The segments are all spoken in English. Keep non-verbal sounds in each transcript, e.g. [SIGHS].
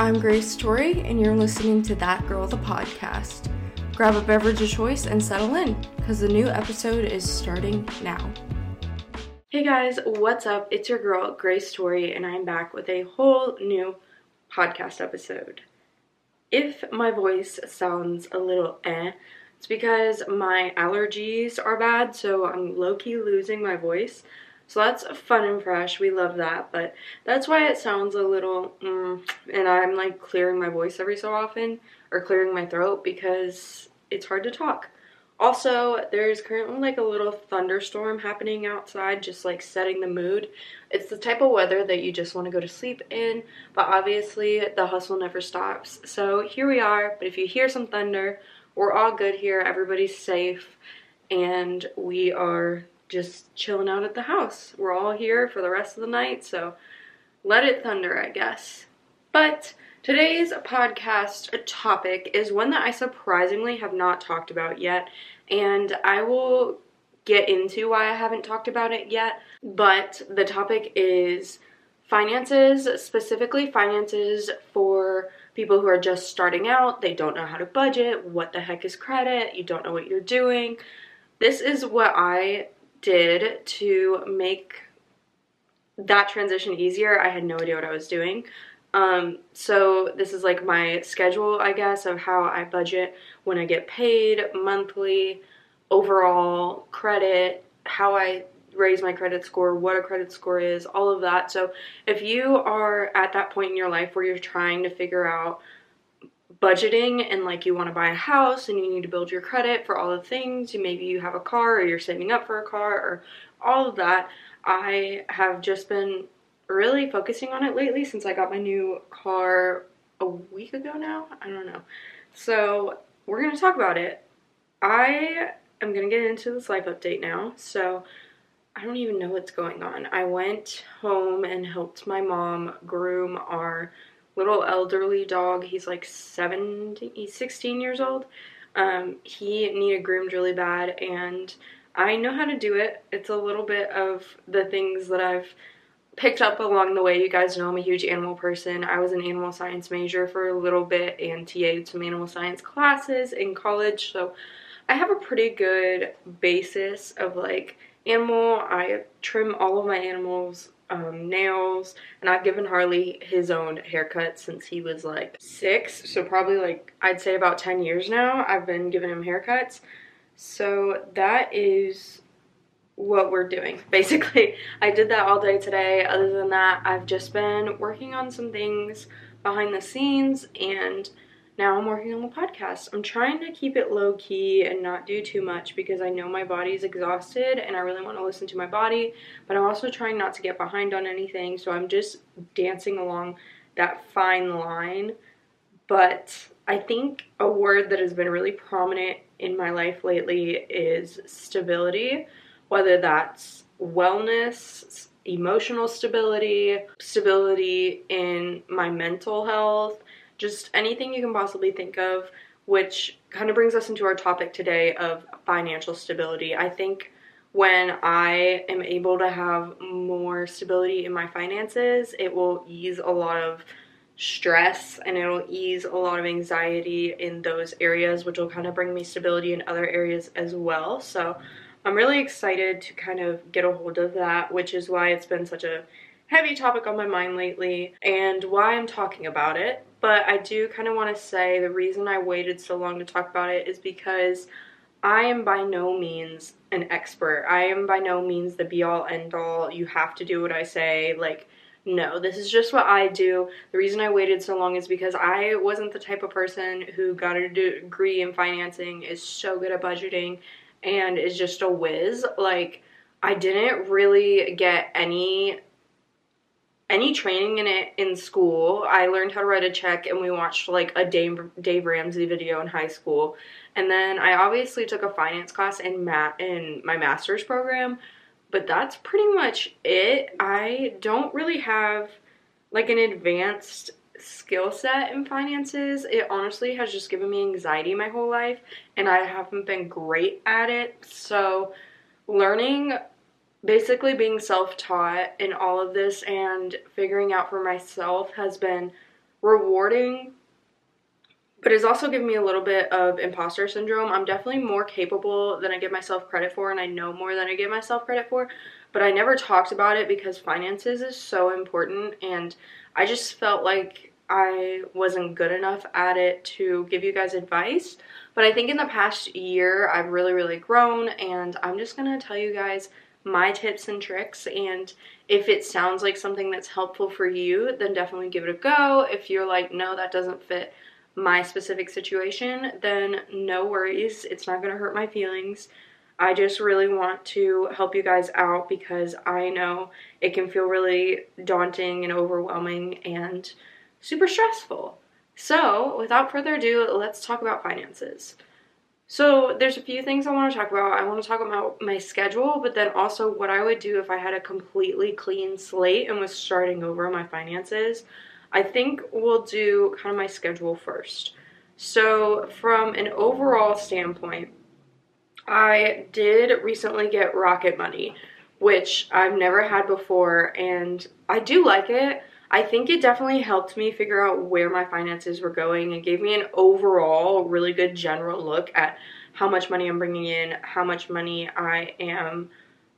I'm Grace Torie, and you're listening to That Girl the podcast. Grab a beverage of choice and settle in, because the new episode is starting now. Hey guys, what's up? It's your girl, Grace Torie, and I'm back with a whole new podcast episode. If my voice sounds a little eh, it's because my allergies are bad, so I'm low key losing my voice. So that's fun and fresh. We love that. But that's why it sounds a little, mm, and I'm like clearing my voice every so often, or clearing my throat because it's hard to talk. Also, there's currently like a little thunderstorm happening outside, just like setting the mood. It's the type of weather that you just want to go to sleep in, but obviously the hustle never stops. So here we are. But if you hear some thunder, we're all good here. Everybody's safe, and we are just chilling out at the house. We're all here for the rest of the night, so let it thunder, I guess. But today's podcast topic is one that I surprisingly have not talked about yet, and I will get into why I haven't talked about it yet. But the topic is finances, specifically finances for people who are just starting out. They don't know how to budget. What the heck is credit? You don't know what you're doing. This is what I did to make that transition easier, I had no idea what I was doing. Um, so this is like my schedule, I guess, of how I budget when I get paid monthly, overall credit, how I raise my credit score, what a credit score is, all of that. So if you are at that point in your life where you're trying to figure out budgeting and like you want to buy a house and you need to build your credit for all the things, maybe you have a car or you're saving up for a car or all of that, I have just been really focusing on it lately since I got my new car a week ago now. I don't know. So, we're going to talk about it. I am going to get into this life update now. So, I don't even know what's going on. I went home and helped my mom groom our little elderly dog. He's like 17, he's 16 years old. Um, he needed groomed really bad, and I know how to do it. It's a little bit of the things that I've picked up along the way. You guys know I'm a huge animal person. I was an animal science major for a little bit and TA'd some animal science classes in college, so I have a pretty good basis of like animal. I trim all of my animals um, nails, and I've given Harley his own haircut since he was like six. So probably like I'd say about 10 years now I've been giving him haircuts. So that is what we're doing. [LAUGHS] Basically, I did that all day today. Other than that, I've just been working on some things behind the scenes and now I'm working on the podcast. I'm trying to keep it low key and not do too much because I know my body's exhausted and I really want to listen to my body, but I'm also trying not to get behind on anything. So I'm just dancing along that fine line. But I think a word that has been really prominent in my life lately is stability, whether that's wellness, emotional stability, stability in my mental health just anything you can possibly think of, which kind of brings us into our topic today of financial stability. I think when I am able to have more stability in my finances, it will ease a lot of stress and it'll ease a lot of anxiety in those areas, which will kind of bring me stability in other areas as well. So I'm really excited to kind of get a hold of that, which is why it's been such a heavy topic on my mind lately and why I'm talking about it. But I do kind of want to say the reason I waited so long to talk about it is because I am by no means an expert. I am by no means the be all end all. You have to do what I say. Like, no, this is just what I do. The reason I waited so long is because I wasn't the type of person who got a degree in financing, is so good at budgeting, and is just a whiz. Like, I didn't really get any any training in it in school. I learned how to write a check and we watched like a Dave, Dave Ramsey video in high school. And then I obviously took a finance class in mat in my master's program, but that's pretty much it. I don't really have like an advanced skill set in finances. It honestly has just given me anxiety my whole life and I haven't been great at it. So learning basically being self taught in all of this and figuring out for myself has been rewarding but it's also given me a little bit of imposter syndrome. I'm definitely more capable than I give myself credit for, and I know more than I give myself credit for, but I never talked about it because finances is so important, and I just felt like I wasn't good enough at it to give you guys advice. But I think in the past year, I've really, really grown, and I'm just gonna tell you guys my tips and tricks and if it sounds like something that's helpful for you then definitely give it a go if you're like no that doesn't fit my specific situation, then no worries. It's not going to hurt my feelings. I just really want to help you guys out because I know it can feel really daunting and overwhelming and super stressful. So, without further ado, let's talk about finances. So, there's a few things I want to talk about. I want to talk about my schedule, but then also what I would do if I had a completely clean slate and was starting over my finances. I think we'll do kind of my schedule first. So, from an overall standpoint, I did recently get Rocket Money, which I've never had before, and I do like it. I think it definitely helped me figure out where my finances were going and gave me an overall really good general look at how much money I'm bringing in, how much money I am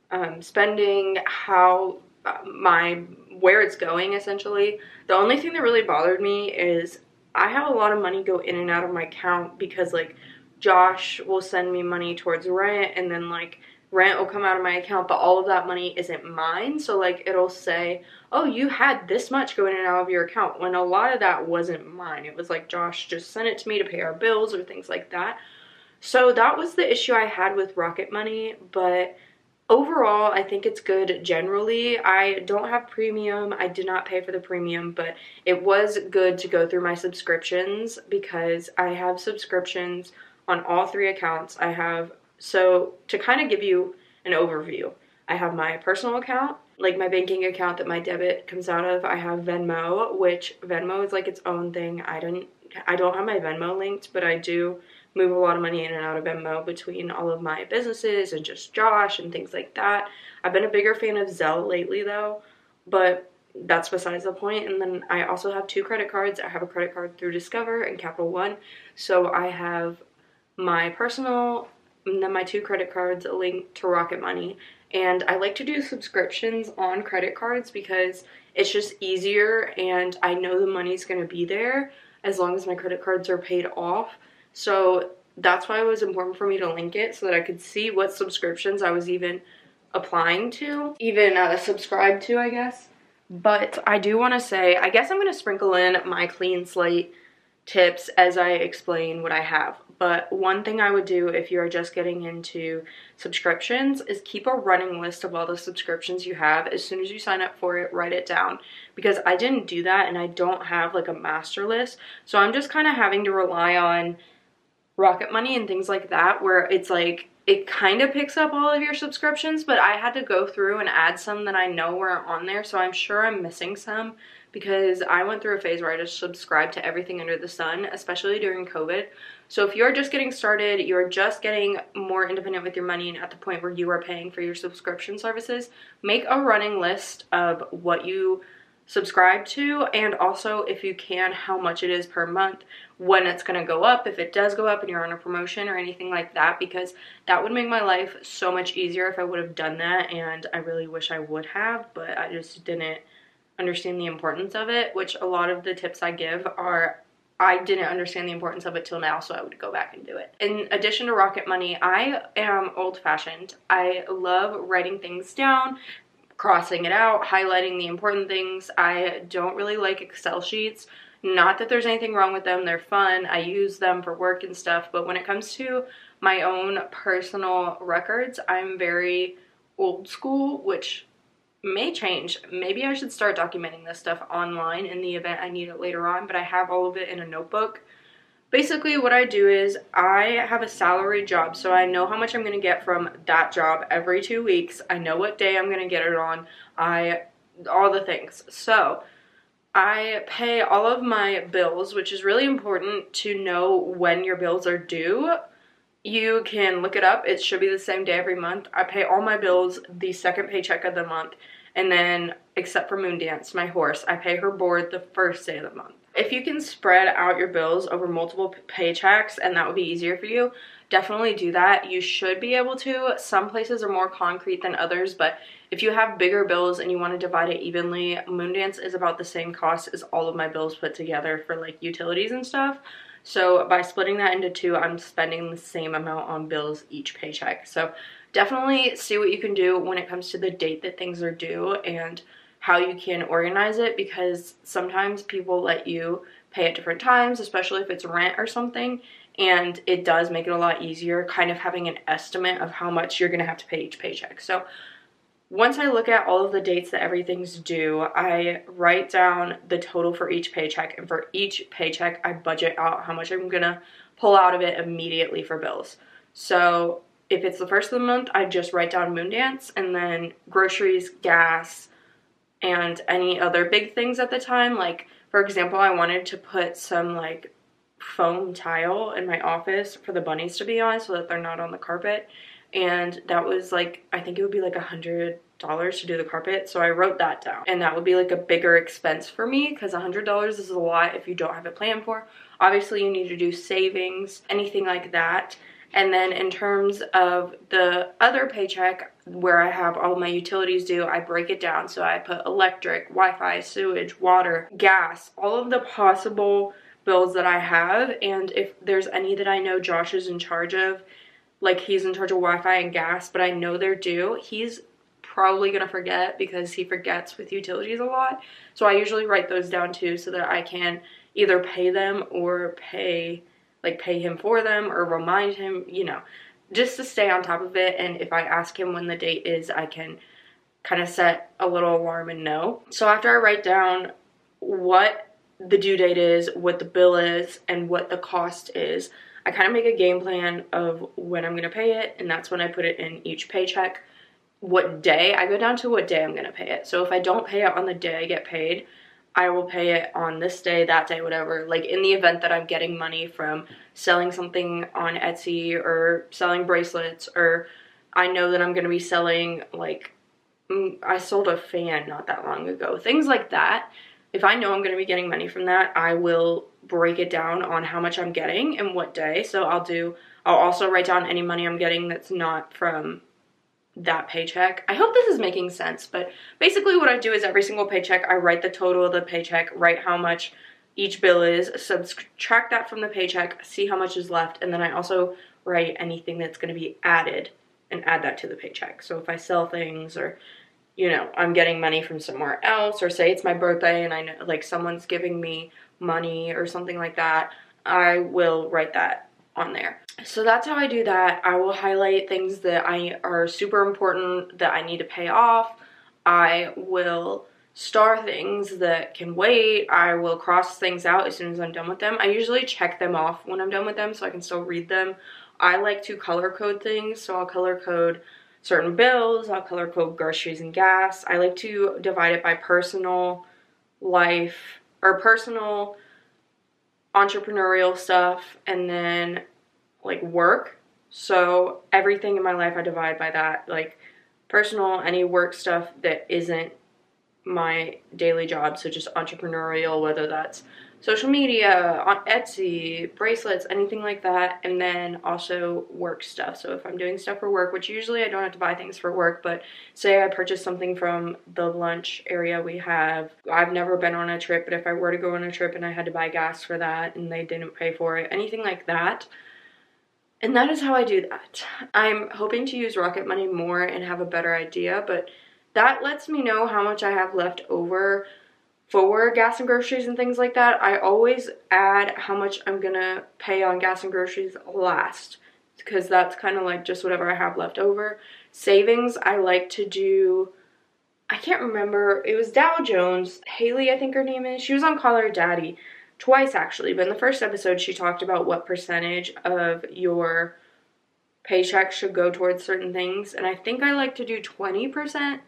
um, spending, how uh, my where it's going essentially. The only thing that really bothered me is I have a lot of money go in and out of my account because like Josh will send me money towards rent and then like rent will come out of my account but all of that money isn't mine. So like it'll say oh you had this much going in and out of your account when a lot of that wasn't mine. It was like Josh just sent it to me to pay our bills or things like that. So that was the issue I had with Rocket Money but overall i think it's good generally. I don't have premium. I did not pay for the premium but it was good to go through my subscriptions because i have subscriptions on all three accounts. I have so to kind of give you an overview i have my personal account like my banking account that my debit comes out of i have venmo which venmo is like its own thing i don't i don't have my venmo linked but i do move a lot of money in and out of Venmo between all of my businesses and just Josh and things like that. I've been a bigger fan of Zelle lately though, but that's besides the point. And then I also have two credit cards. I have a credit card through Discover and Capital One. So I have my personal my two credit cards linked to Rocket Money. And I like to do subscriptions on credit cards because it's just easier and I know the money's going to be there as long as my credit cards are paid off. So that's why it was important for me to link it so that I could see what subscriptions I was even applying to, even uh, subscribed to, I guess. But I do want to say, I guess I'm going to sprinkle in my clean slate tips as I explain what I have. But one thing I would do if you are just getting into subscriptions is keep a running list of all the subscriptions you have. As soon as you sign up for it, write it down. Because I didn't do that and I don't have like a master list. So I'm just kind of having to rely on Rocket Money and things like that where it's like it kind of picks up all of your subscriptions, but I had to go through and add some that I know weren't on there, so I'm sure I'm missing some because I went through a phase where I just subscribed to everything under the sun, especially during COVID. So if you're just getting started, you're just getting more independent with your money and at the point where you are paying for your subscription services, make a running list of what you subscribe to and also if you can how much it is per month when it's going to go up if it does go up and you're on a promotion or anything like that because that would make my life so much easier if I would have done that and I really wish I would have but I just didn't understand the importance of it which a lot of the tips I give are I didn't understand the importance of it till now, so I would go back and do it. In addition to Rocket Money, I am old fashioned. I love writing things down, crossing it out, highlighting the important things. I don't really like Excel sheets. Not that there's anything wrong with them, they're fun. I use them for work and stuff, but when it comes to my own personal records, I'm very old school, which may change. Maybe I should start documenting this stuff online in the event I need it later on, but I have all of it in a notebook basically what I do is I have a salary job so I know how much I'm going to get from that job every 2 weeks. I know what day I'm going to get it on. I all the things. So, I pay all of my bills, which is really important to know when your bills are due. You can look it up. It should be the same day every month. I pay all my bills the second paycheck of the month. And then, except for Moondance, my horse, I pay her board the first day of the month. If you can spread out your bills over multiple paychecks and that would be easier for you, definitely do that. You should be able to. Some places are more concrete than others, but if you have bigger bills and you want to divide it evenly, Moondance is about the same cost as all of my bills put together for like utilities and stuff. So by splitting that into two, I'm spending the same amount on bills each paycheck. So definitely see what you can do when it comes to the date that things are due and how you can organize it because sometimes people let you pay at different times, especially if it's rent or something. And it does make it a lot easier kind of having an estimate of how much you're going to have to pay each paycheck. So once I look at all of the dates that everything's due, I write down the total for each paycheck. And for each paycheck, I budget out how much I'm going to pull out of it immediately for bills. So if it's the first of the month, I just write down Moondance and then groceries, gas, and any other big things at the time. Like, for example, I wanted to put some like foam tile in my office for the bunnies to be on so that they're not on the carpet. And that was like I think it would be like a hundred dollars to do the carpet so I wrote that down. And that would be like a bigger expense for me because a hundred dollars is a lot if you don't have it planned for. Obviously you need to do savings anything like that and then in terms of the other paycheck where I have all my utilities due, I break it down. So I put electric, Wi-Fi, sewage, water, gas, all of the possible bills that I have. And if there's any that I know Josh is in charge of, like he's in charge of Wi-Fi and gas, but I know they're due. He's probably gonna forget because he forgets with utilities a lot. So I usually write those down too so that I can either pay them or pay like pay him for them or remind him, you know, just to stay on top of it and if I ask him when the date is, I can kind of set a little alarm and know. So after I write down what the due date is, what the bill is, and what the cost is, I kind of make a game plan of when I'm going to pay it, and that's when I put it in each paycheck. What day, I go down to what day I'm going to pay it. So if I don't pay it on the day I get paid, I will pay it on this day, that day, whatever. Like in the event that I'm getting money from selling something on Etsy or selling bracelets, or I know that I'm going to be selling, like, mm, I sold a fan not that long ago. Things like that if I know I'm going to be getting money from that, I will break it down on how much I'm getting and what day. So I'll do, I'll also write down any money I'm getting that's not from that paycheck. I hope this is making sense, but basically what I do is every single paycheck, I write the total of the paycheck, write how much each bill is, subtract that from the paycheck, see how much is left, and then I also write anything that's going to be added and add that to the paycheck. So if I sell things or you know, I'm getting money from somewhere else, or say it's my birthday and I know like someone's giving me money or something like that, I will write that on there. So that's how I do that. I will highlight things that I are super important that I need to pay off. I will star things that can wait. I will cross things out as soon as I'm done with them. I usually check them off when I'm done with them so I can still read them. I like to color code things, so I'll color code certain bills. I'll color code groceries and gas. I like to divide it by personal life or personal entrepreneurial stuff and then like work. So everything in my life I divide by that. Like personal, any work stuff that isn't my daily job. So just entrepreneurial, whether that's social media, on Etsy, bracelets, anything like that, and then also work stuff. So if I'm doing stuff for work, which usually I don't have to buy things for work, but say I purchase something from the lunch area we have. I've never been on a trip, but if I were to go on a trip and I had to buy gas for that and they didn't pay for it, anything like that. And that is how I do that. I'm hoping to use Rocket Money more and have a better idea, but that lets me know how much I have left over for gas and groceries and things like that, I always add how much I'm gonna pay on gas and groceries last because that's kind of like just whatever I have left over. Savings, I like to do, I can't remember, it was Dow Jones, Haley, I think her name is. She was on Call Her Daddy twice actually, but in the first episode, she talked about what percentage of your paycheck should go towards certain things, and I think I like to do 20%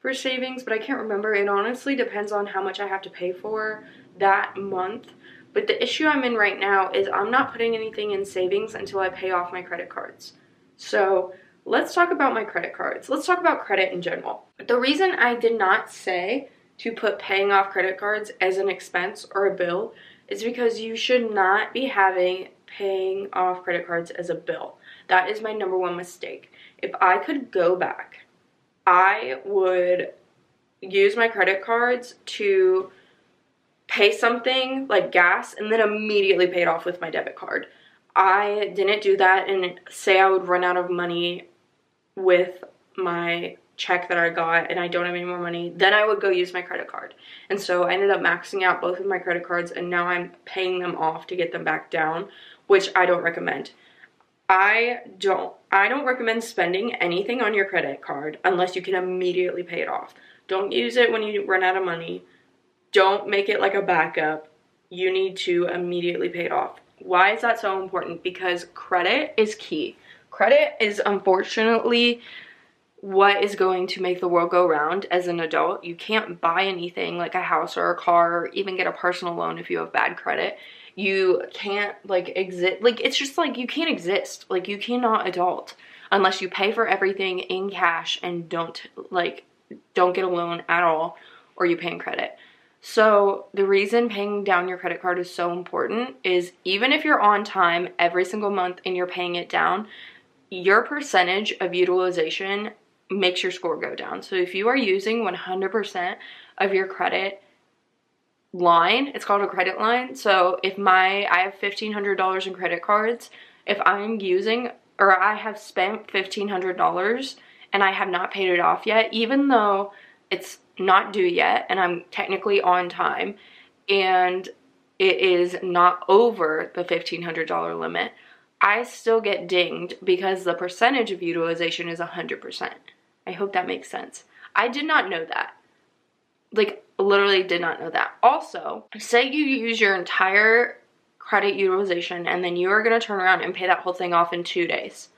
for savings, but I can't remember. It honestly depends on how much I have to pay for that month. But the issue I'm in right now is I'm not putting anything in savings until I pay off my credit cards. So let's talk about my credit cards. Let's talk about credit in general. The reason I did not say to put paying off credit cards as an expense or a bill is because you should not be having paying off credit cards as a bill. That is my number one mistake. If I could go back, I would use my credit cards to pay something like gas and then immediately pay it off with my debit card. I didn't do that and say I would run out of money with my check that I got and I don't have any more money, then I would go use my credit card. And so I ended up maxing out both of my credit cards and now I'm paying them off to get them back down, which I don't recommend. I don't I don't recommend spending anything on your credit card unless you can immediately pay it off. Don't use it when you run out of money. Don't make it like a backup. You need to immediately pay it off. Why is that so important? Because credit is key. Credit is unfortunately what is going to make the world go round as an adult. You can't buy anything like a house or a car or even get a personal loan if you have bad credit. You can't like exist like it's just like you can't exist. Like you cannot adult unless you pay for everything in cash and don't like don't get a loan at all or you pay in credit. So, the reason paying down your credit card is so important is even if you're on time every single month and you're paying it down, your percentage of utilization makes your score go down. So if you are using 100% of your credit line, it's called a credit line. So if my I have $1500 in credit cards, if I'm using or I have spent $1500 and I have not paid it off yet, even though it's not due yet and I'm technically on time and it is not over the $1500 limit, I still get dinged because the percentage of utilization is 100%. I hope that makes sense. I did not know that. Like, literally did not know that. Also, say you use your entire credit utilization and then you are going to turn around and pay that whole thing off in two days.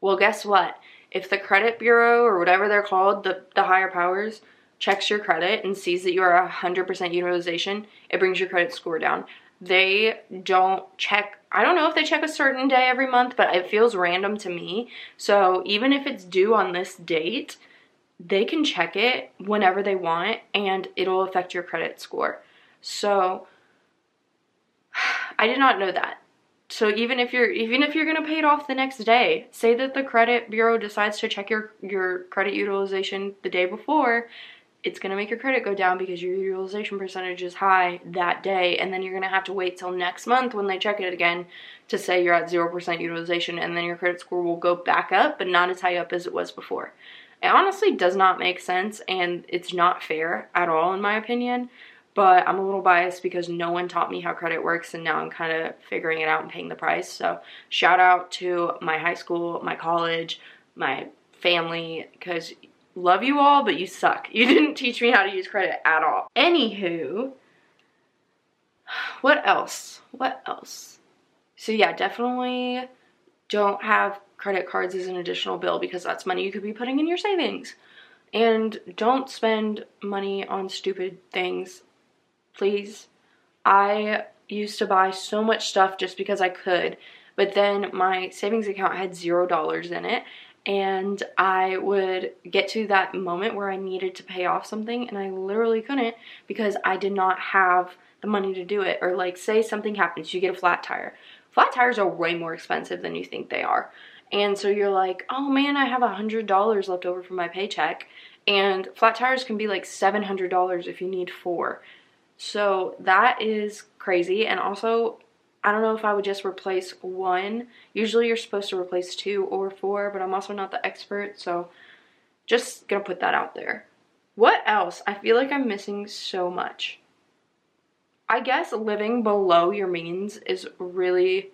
Well, guess what? If the credit bureau or whatever they're called, the, the higher powers, checks your credit and sees that you are 100% utilization, it brings your credit score down. They don't check I don't know if they check a certain day every month, but it feels random to me. So even if it's due on this date, they can check it whenever they want and it'll affect your credit score. So [SIGHS] I did not know that. So even if you're even if you're going to pay it off the next day, say that the credit bureau decides to check your your credit utilization the day before, it's going to make your credit go down because your utilization percentage is high that day and then you're going to have to wait till next month when they check it again to say you're at 0% utilization and then your credit score will go back up but not as high up as it was before. It honestly does not make sense and it's not fair at all in my opinion, but I'm a little biased because no one taught me how credit works and now I'm kind of figuring it out and paying the price. So, shout out to my high school, my college, my family cuz love you all, but you suck. [LAUGHS] You didn't teach me how to use credit at all. Anywho, what else? What else? So yeah, definitely don't have credit cards as an additional bill because that's money you could be putting in your savings. And don't spend money on stupid things, please. I used to buy so much stuff just because I could, but then my savings account had zero dollars in it and I would get to that moment where I needed to pay off something and I literally couldn't because I did not have the money to do it. Or like say something happens, you get a flat tire. Flat tires are way more expensive than you think they are. And so you're like, oh man, I have a hundred dollars left over from my paycheck. And flat tires can be like seven hundred dollars if you need four. So that is crazy. And also I don't know if I would just replace one. Usually you're supposed to replace two or four, but I'm also not the expert, so just gonna put that out there. What else? I feel like I'm missing so much. I guess living below your means is really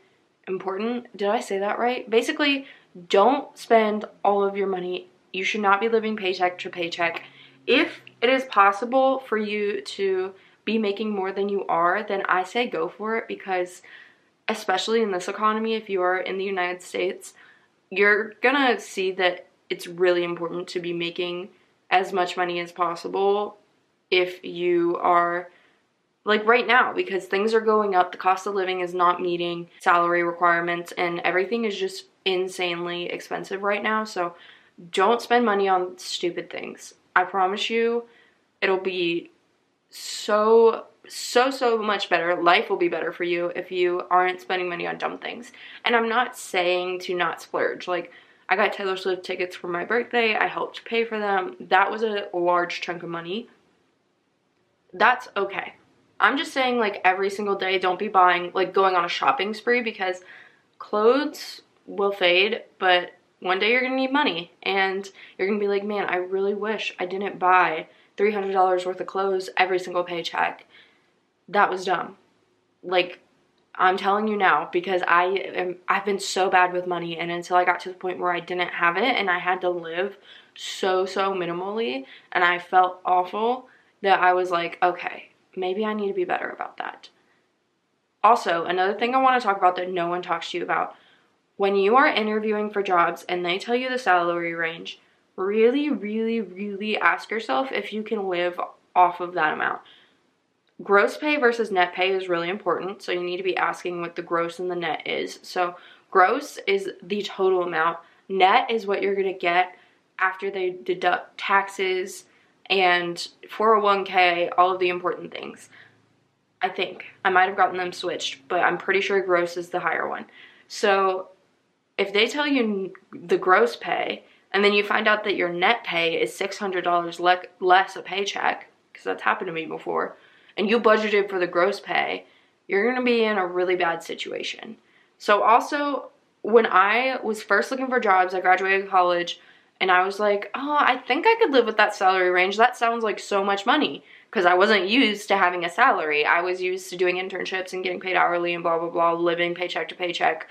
important. Did I say that right? Basically, don't spend all of your money. You should not be living paycheck to paycheck. If it is possible for you to be making more than you are, then I say go for it because especially in this economy, if you are in the United States, you're gonna see that it's really important to be making as much money as possible if you are like right now because things are going up the cost of living is not meeting salary requirements and everything is just insanely expensive right now so don't spend money on stupid things. I promise you It'll be so so so much better. Life will be better for you if you aren't spending money on dumb things. And i'm not saying to not splurge. Like i got taylor swift tickets for my birthday. I helped pay for them. That was a large chunk of money. That's okay i'm just saying like every single day don't be buying like going on a shopping spree because clothes will fade but one day you're gonna need money and you're gonna be like man i really wish i didn't buy $300 worth of clothes every single paycheck. That was dumb. Like, I'm telling you now because I am, I've been so bad with money and until I got to the point where I didn't have it and I had to live so so minimally and I felt awful that I was like, okay, maybe I need to be better about that. Also, another thing I want to talk about that no one talks to you about. When you are interviewing for jobs and they tell you the salary range, really, really, really ask yourself if you can live off of that amount. Gross pay versus net pay is really important, so you need to be asking what the gross and the net is. So, gross is the total amount, net is what you're gonna get after they deduct taxes and 401k, all of the important things. I think. I might have gotten them switched, but I'm pretty sure gross is the higher one. So, if they tell you the gross pay, and then you find out that your net pay is $600 le- less a paycheck, because that's happened to me before, and you budgeted for the gross pay, you're going to be in a really bad situation. So, also, when I was first looking for jobs, I graduated college and I was like, oh, I think I could live with that salary range. That sounds like so much money because I wasn't used to having a salary. I was used to doing internships and getting paid hourly and blah, blah, blah, living paycheck to paycheck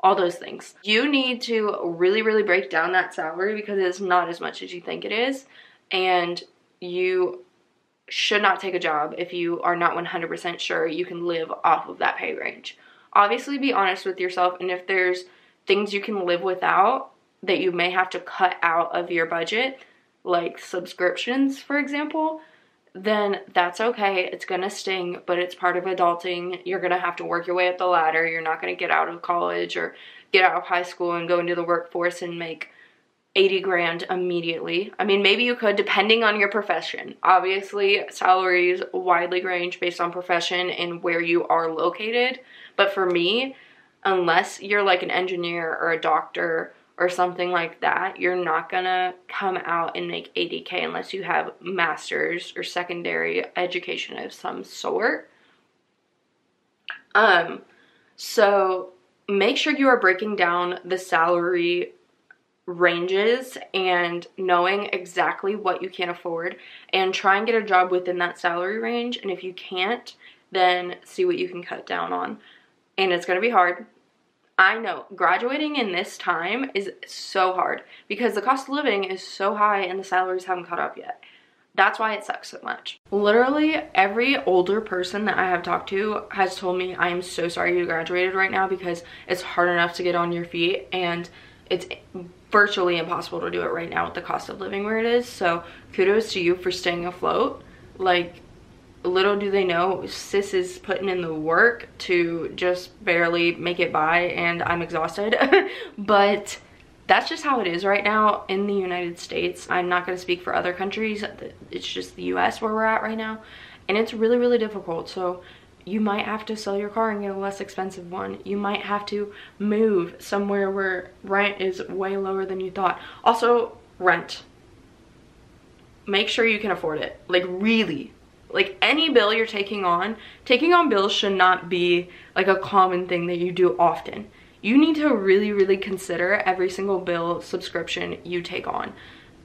all those things. You need to really, really break down that salary because it's not as much as you think it is. And you should not take a job if you are not 100% sure you can live off of that pay range. Obviously, be honest with yourself, and if there's things you can live without that you may have to cut out of your budget, like subscriptions, for example, then that's okay. It's gonna sting, but it's part of adulting. You're gonna have to work your way up the ladder. You're not gonna get out of college or get out of high school and go into the workforce and make 80 grand immediately. I mean, maybe you could depending on your profession. Obviously, salaries widely range based on profession and where you are located. But for me, unless you're like an engineer or a doctor or something like that, you're not gonna come out and make 80k unless you have master's or secondary education of some sort. Um, so make sure you are breaking down the salary ranges and knowing exactly what you can afford and try and get a job within that salary range. And if you can't, then see what you can cut down on. And it's gonna be hard I know graduating in this time is so hard because the cost of living is so high and the salaries haven't caught up yet. That's why it sucks so much. Literally every older person that I have talked to has told me I am so sorry you graduated right now because it's hard enough to get on your feet and it's virtually impossible to do it right now with the cost of living where it is. So kudos to you for staying afloat. Like little do they know sis is putting in the work to just barely make it by and i'm exhausted [LAUGHS] but that's just how it is right now in the united states i'm not going to speak for other countries it's just the us where we're at right now and it's really really difficult so you might have to sell your car and get a less expensive one. You might have to move somewhere where rent is way lower than you thought. Also, rent. Make sure you can afford it. Like, really, like any bill you're taking on, taking on bills should not be like a common thing that you do often. You need to really, really consider every single bill subscription you take on.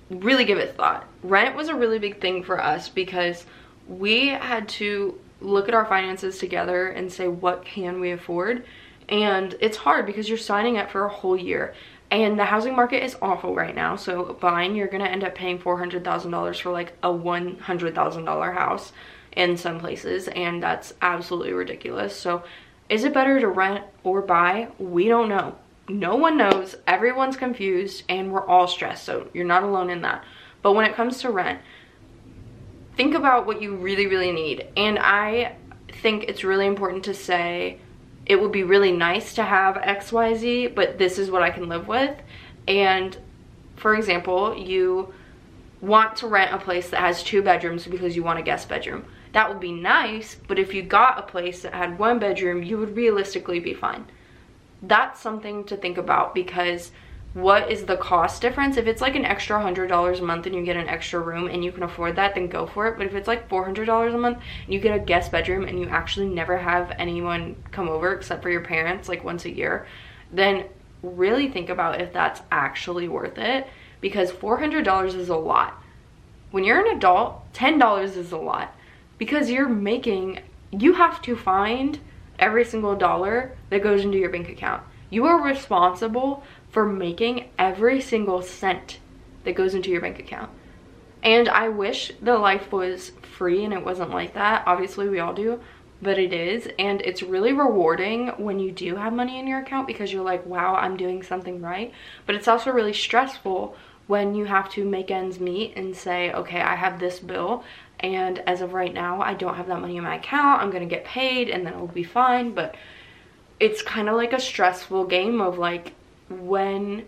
Really give it thought. Rent was a really big thing for us because we had to look at our finances together and say what can we afford and it's hard because you're signing up for a whole year and the housing market is awful right now. So buying you're gonna end up paying $400,000 for like a $100,000 house in some places and that's absolutely ridiculous. So is it better to rent or buy? We don't know. No one knows. Everyone's confused and we're all stressed so you're not alone in that. But when it comes to rent think about what you really really need. And I think it's really important to say it would be really nice to have XYZ, but this is what I can live with. And for example, you want to rent a place that has two bedrooms because you want a guest bedroom. That would be nice, but if you got a place that had one bedroom, you would realistically be fine. That's something to think about because what is the cost difference? If it's like an extra $100 a month and you get an extra room and you can afford that, then go for it. But if it's like $400 a month and you get a guest bedroom and you actually never have anyone come over except for your parents like once a year, then really think about if that's actually worth it because $400 is a lot. When you're an adult, $10 is a lot because you're making, you have to find every single dollar that goes into your bank account. You are responsible for making every single cent that goes into your bank account. And I wish the life was free and it wasn't like that. Obviously, we all do, but it is. And it's really rewarding when you do have money in your account because you're like, wow, I'm doing something right. But it's also really stressful when you have to make ends meet and say, okay, I have this bill. And as of right now, I don't have that money in my account. I'm going to get paid and then it'll be fine. But it's kind of like a stressful game of like, when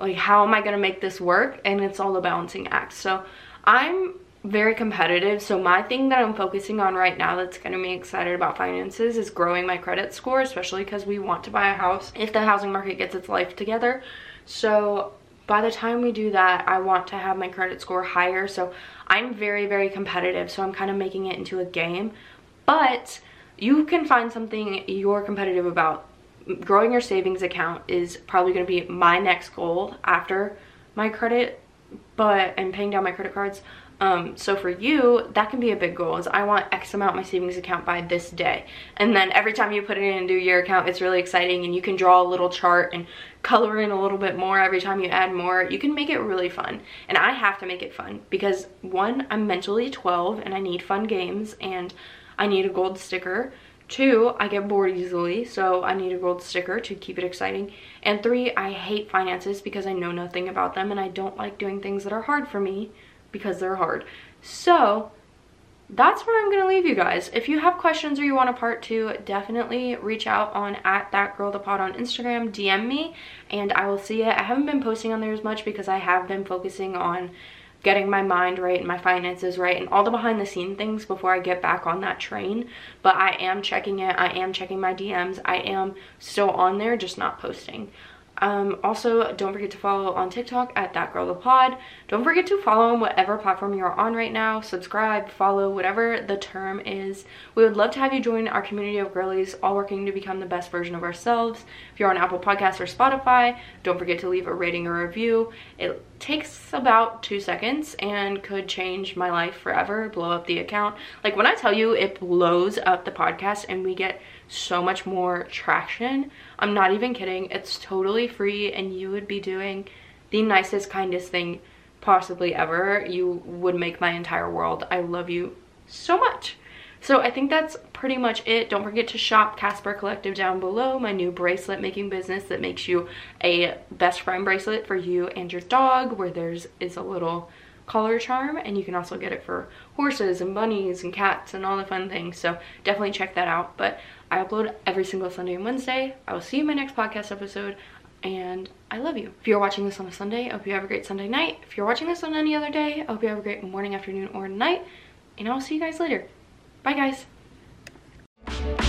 like how am I gonna make this work? And it's all a balancing act. So I'm very competitive. So my thing that I'm focusing on right now that's getting me excited about finances is growing my credit score especially because we want to buy a house if the housing market gets its life together. So by the time we do that I want to have my credit score higher. So I'm very very competitive. So I'm kind of making it into a game. But you can find something you're competitive about growing your savings account is probably going to be my next goal after my credit but and paying down my credit cards. Um, so for you that can be a big goal is i want x amount my savings account by this day. And then every time you put it in into your account it's really exciting and you can draw a little chart and color in a little bit more every time you add more. You can make it really fun and i have to make it fun because one i'm mentally 12 and i need fun games and i need a gold sticker Two, I get bored easily, so I need a gold sticker to keep it exciting. And three, I hate finances because I know nothing about them and I don't like doing things that are hard for me because they're hard. So that's where I'm going to leave you guys. If you have questions or you want a part two, definitely reach out on at that girl the pod on Instagram, DM me, and I will see it. I haven't been posting on there as much because I have been focusing on getting my mind right and my finances right and all the behind the scene things before I get back on that train. But I am checking it. I am checking my DMs. I am still on there, just not posting. Um, also, don't forget to follow on TikTok at That Girl the Pod. Don't forget to follow on whatever platform you're on right now. Subscribe, follow, whatever the term is. We would love to have you join our community of girlies, all working to become the best version of ourselves. If you're on Apple Podcasts or Spotify, don't forget to leave a rating or review. It takes about two seconds and could change my life forever, blow up the account. Like when I tell you it blows up the podcast and we get so much more traction. I'm not even kidding. It's totally free and you would be doing the nicest, kindest thing possibly ever. You would make my entire world. I love you so much. So I think that's pretty much it. Don't forget to shop Casper Collective down below, my new bracelet making business that makes you a best friend bracelet for you and your dog where there's is a little collar charm and you can also get it for horses and bunnies and cats and all the fun things. So definitely check that out. But I upload every single Sunday and Wednesday. I will see you in my next podcast episode and I love you. If you're watching this on a Sunday, I hope you have a great Sunday night. If you're watching this on any other day, I hope you have a great morning, afternoon, or night. And I will see you guys later. Bye guys.